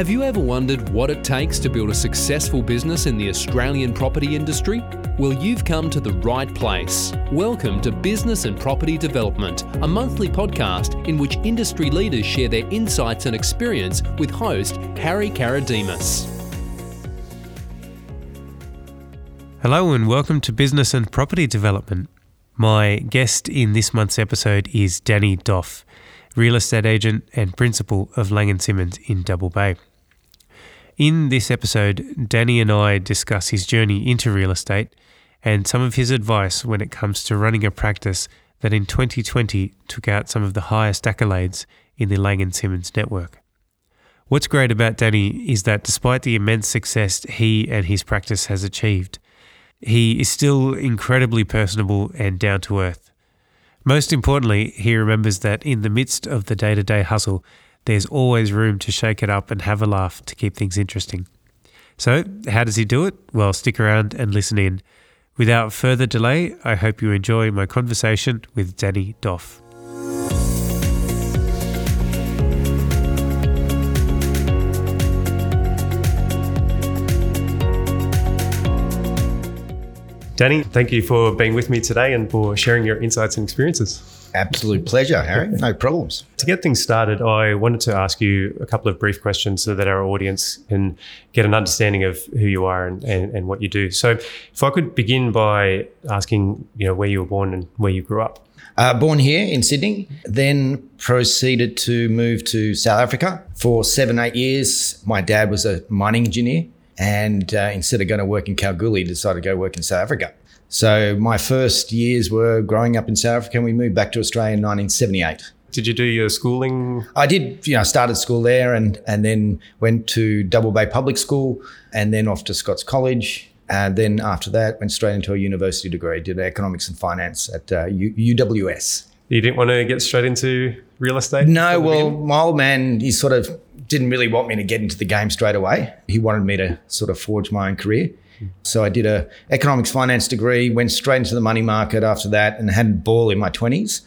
Have you ever wondered what it takes to build a successful business in the Australian property industry? Well, you've come to the right place. Welcome to Business and Property Development, a monthly podcast in which industry leaders share their insights and experience with host Harry Karadimas. Hello and welcome to Business and Property Development. My guest in this month's episode is Danny Doff, real estate agent and principal of Laing & Simmons in Double Bay. In this episode, Danny and I discuss his journey into real estate and some of his advice when it comes to running a practice that in 2020 took out some of the highest accolades in the Laing & Simmons network. What's great about Danny is that despite the immense success he and his practice has achieved, he is still incredibly personable and down to earth. Most importantly, he remembers that in the midst of the day to day hustle, there's always room to shake it up and have a laugh to keep things interesting. So, how does he do it? Well, stick around and listen in. Without further delay, I hope you enjoy my conversation with Danny Doff. Danny, thank you for being with me today and for sharing your insights and experiences. Absolute pleasure, Harry. No problems. To get things started, I wanted to ask you a couple of brief questions so that our audience can get an understanding of who you are and, and, and what you do. So, if I could begin by asking, you know, where you were born and where you grew up. Uh, born here in Sydney, then proceeded to move to South Africa for seven, eight years. My dad was a mining engineer, and uh, instead of going to work in Kalgoorlie, decided to go work in South Africa. So my first years were growing up in South Africa, and we moved back to Australia in 1978. Did you do your schooling? I did, you know, started school there and, and then went to Double Bay Public School and then off to Scots College. And then after that, went straight into a university degree, did economics and finance at uh, U- UWS. You didn't want to get straight into real estate? No, well, my old man, he sort of didn't really want me to get into the game straight away. He wanted me to sort of forge my own career. So I did a economics finance degree, went straight into the money market after that, and had a ball in my twenties.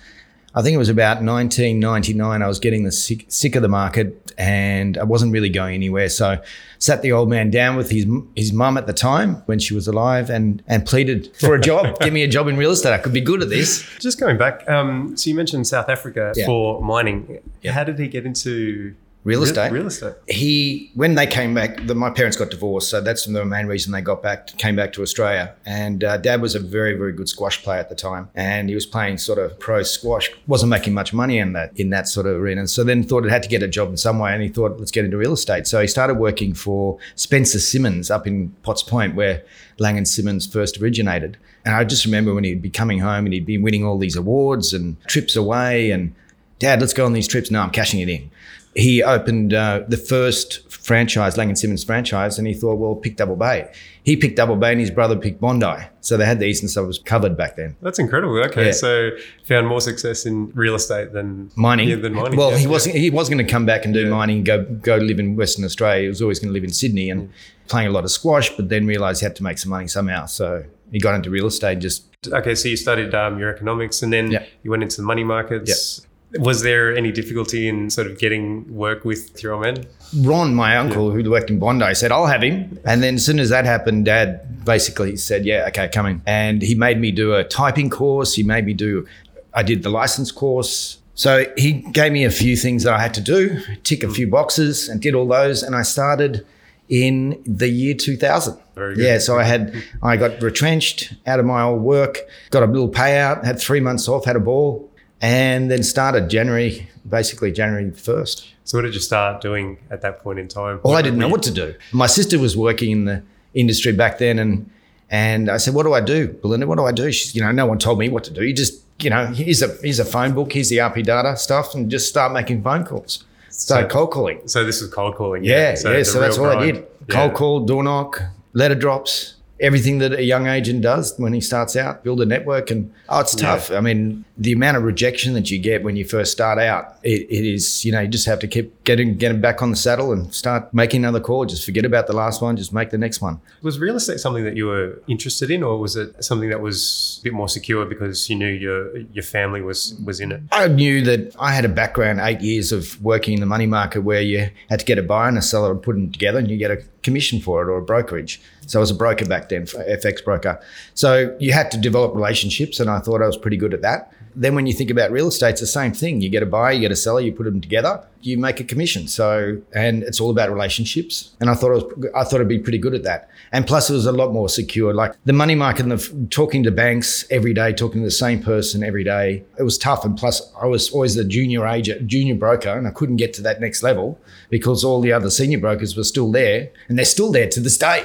I think it was about 1999. I was getting the sick, sick of the market, and I wasn't really going anywhere. So sat the old man down with his his mum at the time when she was alive, and and pleaded for a job. Give me a job in real estate. I could be good at this. Just going back, um, so you mentioned South Africa yeah. for mining. Yeah. How did he get into real estate. Real, estate. He, when they came back, the, my parents got divorced, so that's the main reason they got back, came back to Australia. And uh, Dad was a very, very good squash player at the time, and he was playing sort of pro squash. wasn't making much money in that in that sort of arena. So then thought it had to get a job in some way, and he thought, let's get into real estate. So he started working for Spencer Simmons up in Potts Point, where Laing & Simmons first originated. And I just remember when he'd be coming home and he'd be winning all these awards and trips away and Dad, let's go on these trips. No, I'm cashing it in he opened uh, the first franchise, Laing & Simmons franchise, and he thought, well, pick Double Bay. He picked Double Bay and his brother picked Bondi. So they had the eastern suburbs covered back then. That's incredible. Okay, yeah. so found more success in real estate than mining. Yeah, than mining. Well, yeah. he wasn't. He was going to come back and do mining, and go go live in Western Australia. He was always going to live in Sydney and playing a lot of squash, but then realised he had to make some money somehow. So he got into real estate. Just okay. So you studied um, your economics, and then you went into the money markets. Was there any difficulty in sort of getting work with your men? Ron, my uncle, yeah. who worked in Bondi, said, I'll have him. And then as soon as that happened, dad basically said, Yeah, okay, come in. And he made me do a typing course. He made me do, I did the license course. So he gave me a few things that I had to do, tick a hmm. few boxes, and did all those. And I started in the year 2000. Yeah, so I had I got retrenched out of my old work, got a little payout, had three months off, had a ball, and then started January, basically January 1st. So, what did you start doing at that point in time? Well, I didn't know what to do. My sister was working in the industry back then, and and I said, "What do I do, Belinda? What do I do?" She's, you know, no one told me what to do. You just, you know, here's a here's a phone book, here's the RP data stuff, and just start making phone calls. Start so, cold calling. So this was cold calling. Yeah, yeah. So, yeah, so that's all I did. Cold yeah. call, door knock, letter drops, everything that a young agent does when he starts out, build a network. And oh, it's tough. I mean, the amount of rejection that you get when you first start out, it, it is, you know, you just have to keep getting, getting back on the saddle and start making another call. Just forget about the last one, just make the next one. Was real estate something that you were interested in, or was it something that was a bit more secure because you knew your your family was was in it? I knew that I had a background, eight years of working in the money market where you had to get a buyer and a seller and put them together and you get a commission for it or a brokerage. So I was a broker back then, FX broker. So you had to develop relationships, and I thought I was pretty good at that. Then when you think about real estate, it's the same thing. You get a buyer, you get a seller, you put them together, you make a commission. So and it's all about relationships. And I thought I was, I thought I'd be pretty good at that. And plus, it was a lot more secure. Like the money market and the talking to banks every day, talking to the same person every day. It was tough. And plus, I was always the junior agent, junior broker, and I couldn't get to that next level because all the other senior brokers were still there, and they're still there to this day.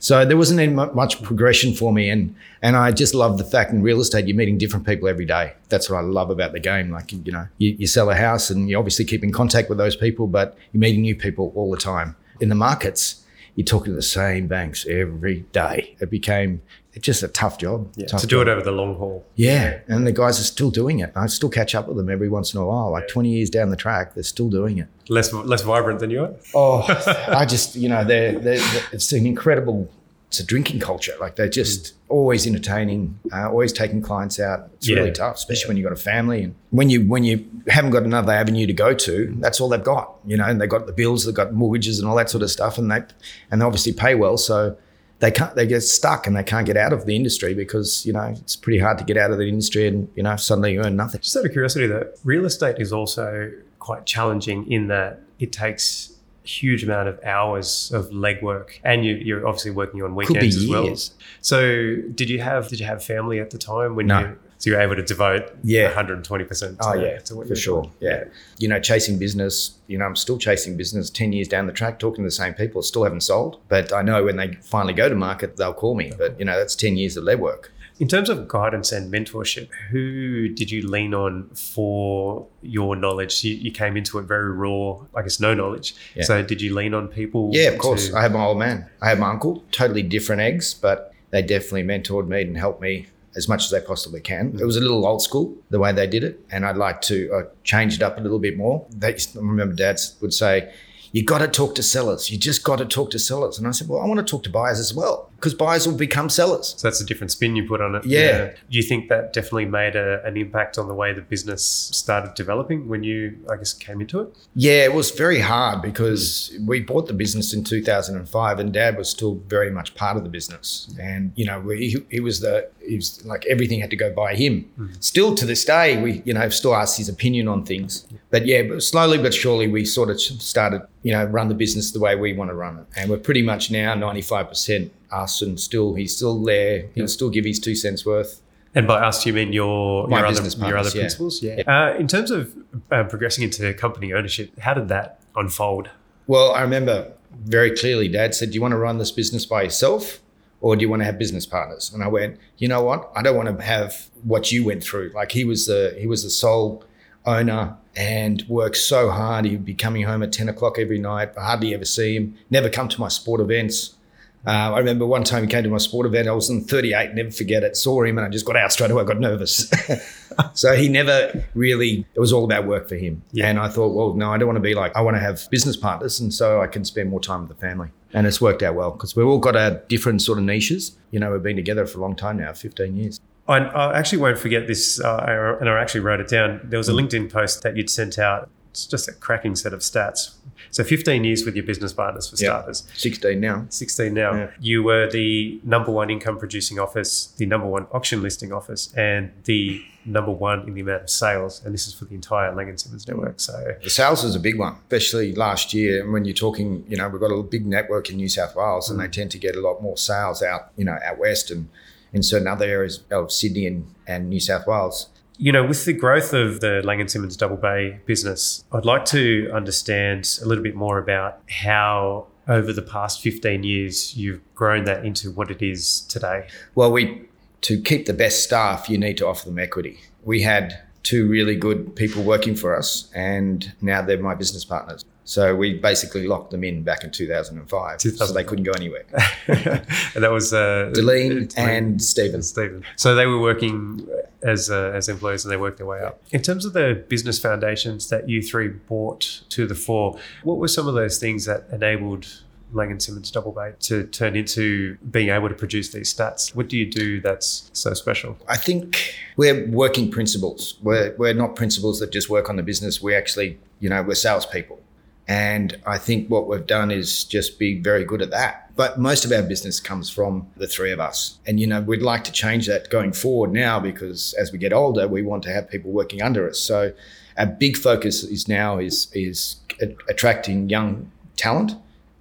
So there wasn't any much progression for me, and and I just love the fact in real estate you're meeting different people every day. That's what I love about the game. Like you know, you, you sell a house and you obviously keep in contact with those people, but you're meeting new people all the time. In the markets, you're talking to the same banks every day. It became it's just a tough job. Yeah, tough to do job. it over the long haul. Yeah, and the guys are still doing it. I still catch up with them every once in a while. Like 20 years down the track, they're still doing it. Less less vibrant than you are. Oh, I just you know they're, they're, they're, it's an incredible. It's a drinking culture. Like they're just mm. always entertaining, uh, always taking clients out. It's yeah. really tough, especially when you've got a family and when you when you haven't got another avenue to go to. That's all they've got. You know, and they've got the bills, they've got mortgages and all that sort of stuff, and they and they obviously pay well. So they can't they get stuck and they can't get out of the industry because you know it's pretty hard to get out of the industry and you know suddenly you earn nothing. Just out of curiosity, though, real estate is also quite challenging in that it takes a huge amount of hours of legwork, and you, are obviously working on weekends as well. So, did you have did you have family at the time when no. you? So you're able to devote yeah. 120% oh, yeah, for sure. Yeah. You know, chasing business, you know, I'm still chasing business 10 years down the track, talking to the same people, still haven't sold. But I know when they finally go to market, they'll call me. But, you know, that's 10 years of legwork. In terms of guidance and mentorship, who did you lean on for your knowledge? You, you came into it very raw, I guess, no knowledge. Yeah. So did you lean on people? Yeah, of course. I had my old man. I had my uncle, totally different eggs, but they definitely mentored me and helped me as much as they possibly can. It was a little old school the way they did it, and I'd like to uh, change it up a little bit more. They, I remember Dad would say, "You got to talk to sellers. You just got to talk to sellers." And I said, "Well, I want to talk to buyers as well." Because buyers will become sellers. So that's a different spin you put on it. Yeah. yeah. Do you think that definitely made a, an impact on the way the business started developing when you, I guess, came into it? Yeah, it was very hard because we bought the business in 2005 and dad was still very much part of the business. And, you know, he, he was the, he was like everything had to go by him. Mm. Still to this day, we, you know, still ask his opinion on things. But yeah, but slowly but surely we sort of started, you know, run the business the way we want to run it. And we're pretty much now 95% us, and still he's still there. He'll still give his two cents worth. And by us, you mean your your other, your other yeah. principals? Yeah. Uh, in terms of uh, progressing into company ownership, how did that unfold? Well, I remember very clearly. Dad said, "Do you want to run this business by yourself, or do you want to have business partners?" And I went, "You know what? I don't want to have what you went through. Like he was the he was the sole owner." And worked so hard. He'd be coming home at 10 o'clock every night. I hardly ever see him. Never come to my sport events uh, I remember one time he came to my sport event. I was in 38, never forget it. Saw him and I just got out straight away. I got nervous. so he never really, it was all about work for him. Yeah. And I thought, well, no, I don't want to be like, I want to have business partners. And so I can spend more time with the family. And it's worked out well because we've all got our different sort of niches. You know, we've been together for a long time now, 15 years. I, I actually won't forget this, uh, and I actually wrote it down. There was a mm. LinkedIn post that you'd sent out. It's just a cracking set of stats so 15 years with your business partners for starters. 16 now. 16 now. Yeah. You were the number one income producing office, the number one auction listing office, and the number one in the amount of sales. And this is for the entire Laing Simmons network. So the sales is a big one, especially last year. And when you're talking, you know, we've got a big network in New South Wales, mm. and they tend to get a lot more sales out, you know, out west and in certain other areas of Sydney and, and New South Wales you know, with the growth of the Laing and Simmons Double Bay business, I'd like to understand a little bit more about how over the past 15 years you've grown that into what it is today. Well, we to keep the best staff, you need to offer them equity. We had two really good people working for us, and now they're my business partners. So we basically locked them in back in 2005, so they couldn't go anywhere. and that was uh, Deline and Stephen. Stephen. So they were working as uh, as employees, and they worked their way up. In terms of the business foundations that you three brought to the fore, what were some of those things that enabled Laing and Simmons Double Bay to turn into being able to produce these stats? What do you do that's so special? I think we're working principles. We're, we're not principles that just work on the business. We actually, you know, we're salespeople. And I think what we've done is just be very good at that. But most of our business comes from the three of us. And, you know, we'd like to change that going forward now because as we get older, we want to have people working under us. So our big focus is now is, is attracting young talent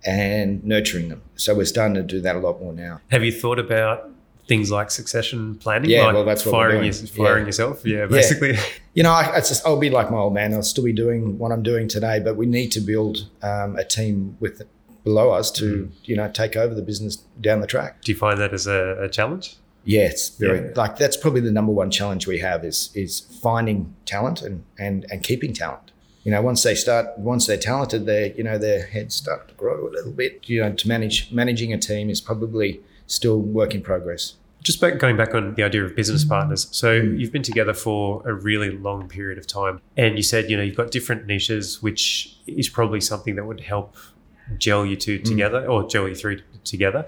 and nurturing them. So we're starting to do that a lot more now. Have you thought about things like succession planning. Yeah, like well, that's what firing, doing. firing yeah. yourself. Yeah, basically. Yeah. You know, I, just, I'll be like my old man. I'll still be doing what I'm doing today, but we need to build um, a team with below us to, mm. you know, take over the business down the track. Do you find that as a, a challenge? Yeah, it's very yeah. like that's probably the number one challenge we have is is finding talent and and and keeping talent you know, once they start, once they're talented, their you know their heads start to grow a little bit. You know, to manage managing a team is probably still work in progress. Just back, going back on the idea of business partners. So you've been together for a really long period of time, and you said you know you've got different niches, which is probably something that would help gel you two together mm. or gel you three together.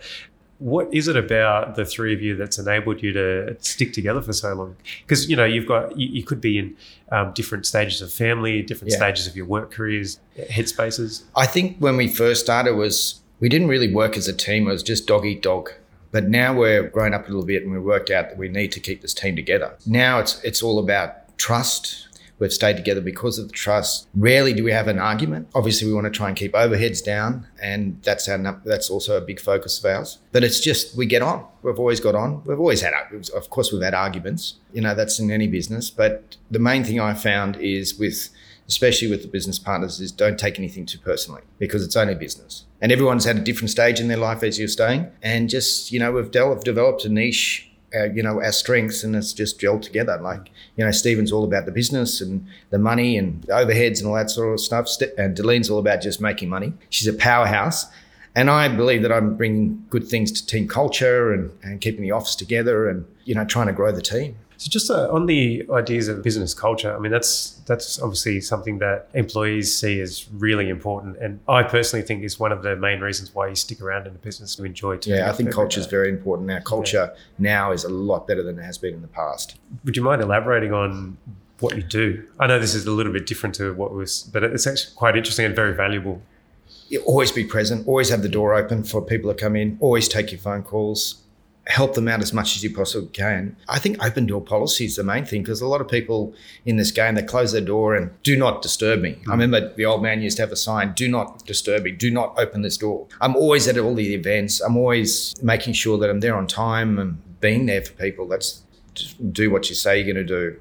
What is it about the three of you that's enabled you to stick together for so long? Because you know you've got you, you could be in um, different stages of family, different yeah. stages of your work careers, headspaces. I think when we first started was we didn't really work as a team. It was just dog eat dog. But now we're grown up a little bit and we worked out that we need to keep this team together. Now it's it's all about trust. We've stayed together because of the trust. Rarely do we have an argument. Obviously, we want to try and keep overheads down, and that's our that's also a big focus of ours. But it's just we get on. We've always got on. We've always had, of course, we've had arguments. You know, that's in any business. But the main thing I found is with especially with the business partners, is don't take anything too personally because it's only business. And everyone's had a different stage in their life as you're staying. And just, you know, we've developed a niche, uh, you know, our strengths and it's just gelled together. Like, you know, Stephen's all about the business and the money and the overheads and all that sort of stuff. And Deline's all about just making money. She's a powerhouse. And I believe that I'm bringing good things to team culture and, and keeping the office together and, you know, trying to grow the team. So just uh, on the ideas of business culture, I mean that's that's obviously something that employees see as really important, and I personally think is one of the main reasons why you stick around in the business to enjoy. Too. Yeah, I think culture is very important now. Culture yeah. now is a lot better than it has been in the past. Would you mind elaborating on what you do? I know this is a little bit different to what was, but it's actually quite interesting and very valuable. You always be present. Always have the door open for people to come in. Always take your phone calls help them out as much as you possibly can. I think open door policy is the main thing because a lot of people in this game they close their door and do not disturb me. Mm. I remember the old man used to have a sign, do not disturb me, do not open this door. I'm always at all the events. I'm always making sure that I'm there on time and being there for people. That's just do what you say you're going to do.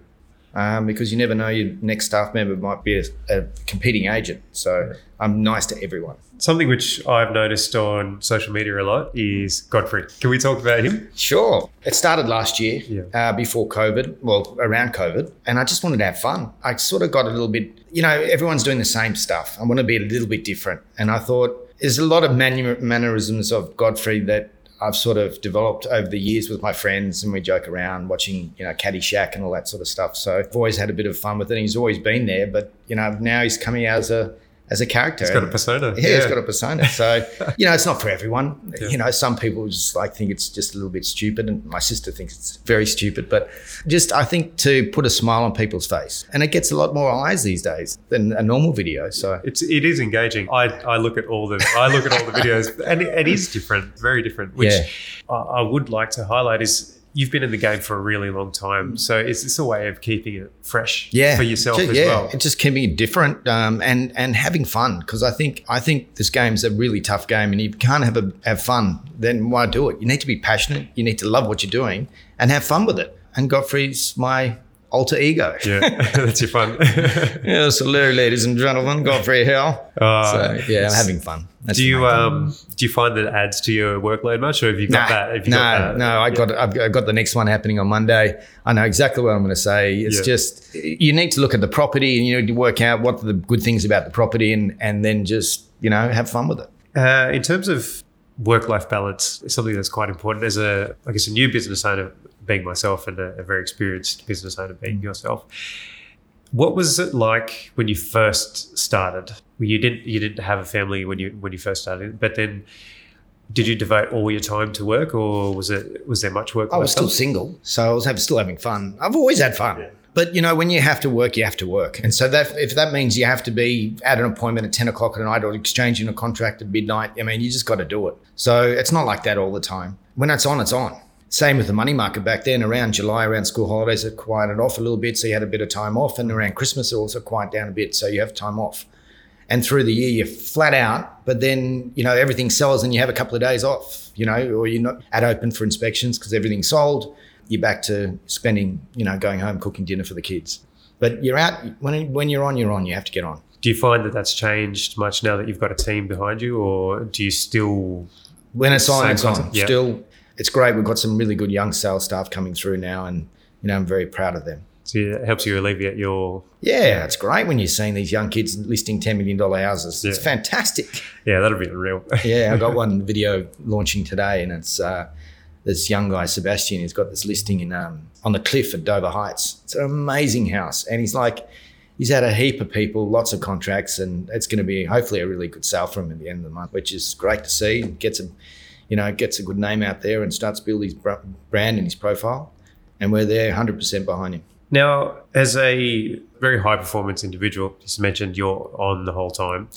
Um, because you never know your next staff member might be a, a competing agent. So I'm nice to everyone. Something which I've noticed on social media a lot is Godfrey. Can we talk about him? Sure. It started last year yeah. uh, before COVID, well, around COVID, and I just wanted to have fun. I sort of got a little bit, you know, everyone's doing the same stuff. I want to be a little bit different. And I thought there's a lot of manu- mannerisms of Godfrey that I've sort of developed over the years with my friends, and we joke around watching, you know, Caddyshack and all that sort of stuff. So I've always had a bit of fun with it. He's always been there, but you know, now he's coming out as a as a character. He's got a persona. Yeah, yeah. he's got a persona. So, you know, it's not for everyone. Yeah. You know, some people just like think it's just a little bit stupid, and my sister thinks it's very stupid. But just, I think to put a smile on people's face, and it gets a lot more eyes these days than a normal video. So it's it is engaging. I, I look at all the I look at all the videos, and it, it is different, very different. Which yeah. I, I would like to highlight is you've been in the game for a really long time. So is this a way of keeping it fresh yeah, for yourself just, as yeah. well? It's just keeping it different um, and and having fun because I think I think this game's a really tough game and you can't have a, have fun. Then why do it? You need to be passionate. You need to love what you're doing and have fun with it. And Godfrey's my alter ego. Yeah, that's your fun. yes, hello, ladies and gentlemen. Godfrey Hill. Uh, so yeah, I'm having fun. That's do you um do you find that it adds to your workload much, or have you got that? Have no, got that? no. I got I've, I've got the next one happening on Monday. I know exactly what I'm going to say. It's Yeah. just you need to look at the property and you need to work out what the good things about the property and and then just you know have fun with it. Uh, in terms of work-life balance, it's something that's quite important. As a, I guess, a new business owner, being myself, and a, a very experienced business owner, being mm. yourself, what was it like when you first started? Well, You didn't, you didn't have a family when you when you first started, but then. Did you devote all your time to work, or was it was there much work? I was still single, so I was have, still having fun. I've always had fun. But you know, when you have to work, you have to work, and so that if that means you have to be at an appointment at ten o'clock at night or exchanging a contract at midnight, I mean, you just got to do it. So it's not like that all the time. When it's on, it's on. Same with the money market back then. Around July, around school holidays, it quieted off a little bit, so you had a bit of time off, and around Christmas, it also quieted down a bit, so you have time off. And through the year, you're flat out, but then you know everything sells, and you have a couple of days off, you know, or you're not at open for inspections because everything's sold you're back to spending, you know, going home, cooking dinner for the kids. But you're out when when you're on, you're on. You have to get on. Do you find that that's changed much now that you've got a team behind you, or do you still? When it's on, it's on. yeah. Still, it's great. We've got some really good young sales staff coming through now, and you know, I'm very proud of them. So it helps you alleviate your. Yeah, it's great when you're seeing these young kids listing ten million dollar houses. It's Yeah. fantastic. Yeah, that'll be unreal. Yeah, I got one video launching today, and it's uh, this young guy Sebastian. He's got this listing in um, on the cliff at Dover Heights. It's an amazing house, and he's like, he's had a heap of people, lots of contracts, and it's going to be hopefully a really good sale for him at the end of the month, which is great to see. Gets a, you know, gets a good name out there and starts build his brand and his profile, and we're there 100% behind him. Now, as a very high performance individual, you mentioned, you're on the whole time.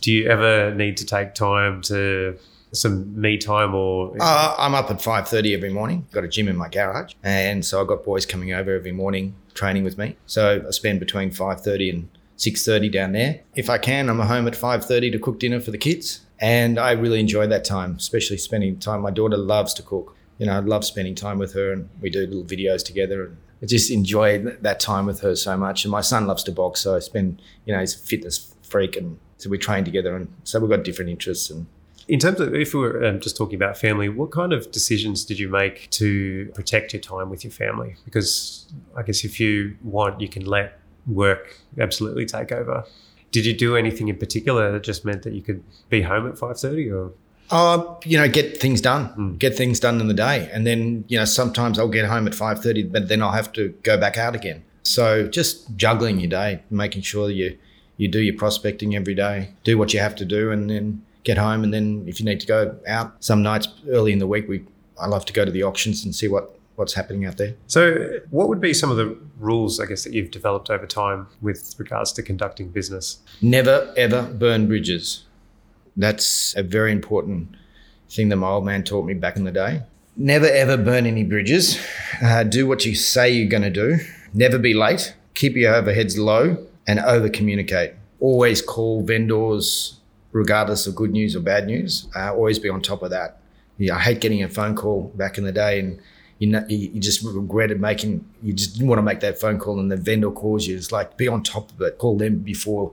Do you ever need to take time to some me time or? Uh, I'm up at 5.30 every morning. Got a gym in my garage. And so I've got boys coming over every morning training with me. So I spend between 5.30 and 6.30 down there. If I can, I'm home at 5.30 to cook dinner for the kids. And I really enjoy that time, especially spending time. My daughter loves to cook. You know, I love spending time with her and we do little videos together. And I just enjoy that time with her so much. And my son loves to box. So I spend, you know, he's a fitness freak. And so we train together. And so we've got different interests and In terms of if we were um, just talking about family, what kind of decisions did you make to protect your time with your family? Because I guess if you want, you can let work absolutely take over. Did you do anything in particular that just meant that you could be home at five thirty, or Uh, you know, get things done, get things done in the day, and then you know sometimes I'll get home at five thirty, but then I'll have to go back out again. So just juggling your day, making sure you you do your prospecting every day, do what you have to do, and then get home. And then if you need to go out, some nights early in the week, we I love to go to the auctions and see what what's happening out there. so? What would be some of the rules, I guess, that you've developed over time with regards to conducting business? Never ever burn bridges. That's a very important thing that my old man taught me back in the day. Never ever burn any bridges. Uh, do what you say you're going to do. Never be late. Keep your overheads low and over communicate. Always call vendors, regardless of good news or bad news. Uh, always be on top of that. Yeah, I hate getting a phone call back in the day and you know, you, just regretted making, you just didn't want to make that phone call and the vendor calls you. It's like, be on top of it. Call them before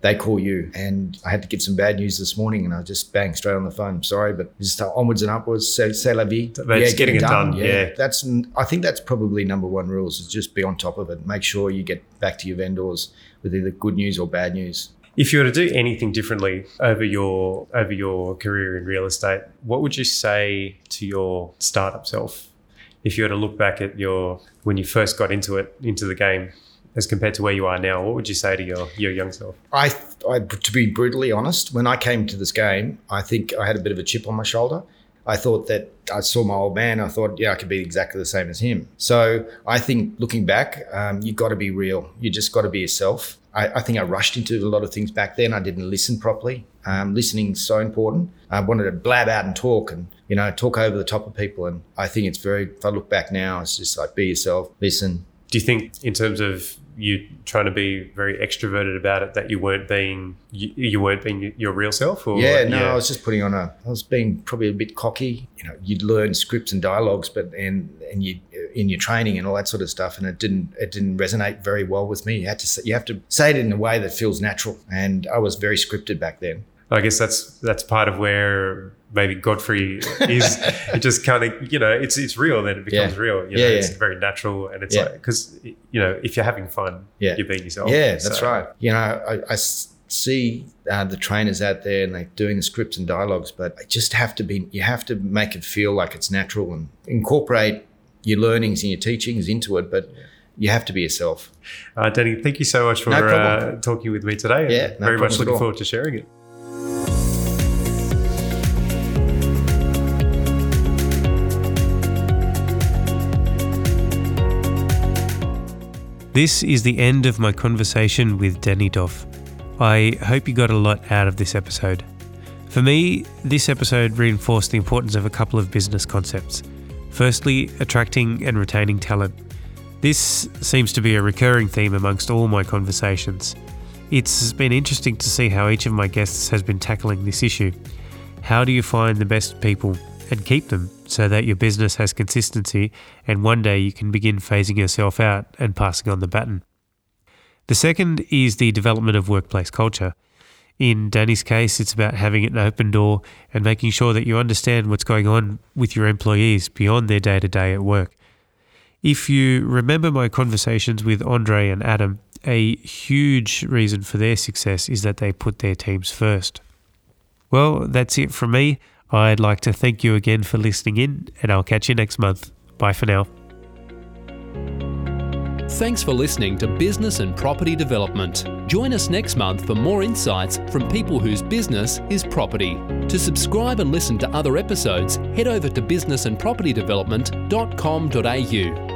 they call you. And I had to give some bad news this morning and I just bang straight on the phone. Sorry, but just onwards and upwards. Say la vie. But it's getting it done, yeah. That's, I think that's probably number one rules is just be on top of it. Make sure you get back to your vendors with either good news or bad news. If you were to do anything differently over your over your career in real estate, what would you say to your startup self? If you were to look back at your when you first got into it into the game, as compared to where you are now, what would you say to your your young self? I, I, to be brutally honest, when I came to this game, I think I had a bit of a chip on my shoulder. I thought that I saw my old man. I thought, yeah, I could be exactly the same as him. So I think looking back, um, you got to be real. You just got to be yourself. I, I think I rushed into a lot of things back then. I didn't listen properly. Um, listening is so important. I wanted to blab out and talk and you know talk over the top of people. And I think it's very. If I look back now, it's just like be yourself, listen, Do you think, in terms of you trying to be very extroverted about it that you weren't being you, you weren't being your real self? Or, yeah, no, yeah. I was just putting on a. I was being probably a bit cocky. You know, you'd learn scripts and dialogues, but and and you uh, in your training and all that sort of stuff, and it didn't it didn't resonate very well with me. You had to you have to say it in a way that feels natural, and I was very scripted back then. I guess that's that's part of where maybe Godfrey is. it just kind of you know it's it's real. Then it becomes yeah. real. You know, yeah, it's very natural, and it's like because you know if you're having fun, yeah. you're being yourself. Yeah, that's right. You know, I, I see uh, the trainers out there and they're doing the scripts and dialogues, but I just have to be. You have to make it feel like it's natural and incorporate your learnings and your teachings into it, but. You have to be yourself. Uh, Danny, thank you so much for no uh, talking with me today. Yeah, no very much looking forward to sharing it. This is the end of my conversation with Danny Doff. I hope you got a lot out of this episode. For me, this episode reinforced the importance of a couple of business concepts. Firstly, attracting and retaining talent. This seems to be a recurring theme amongst all my conversations. It's been interesting to see how each of my guests has been tackling this issue. How do you find the best people and keep them so that your business has consistency and one day you can begin phasing yourself out and passing on the baton. The second is the development of workplace culture. In Danny's case, it's about having an open door and making sure that you understand what's going on with your employees beyond their day to day at work. If you remember my conversations with Andre and Adam, a huge reason for their success is that they put their teams first. Well, that's it from me. I'd like to thank you again for listening in, and I'll catch you next month. Bye for now. Thanks for listening to Business and Property Development. Join us next month for more insights from people whose business is property. To subscribe and listen to other episodes, head over to businessandpropertydevelopment.com.au.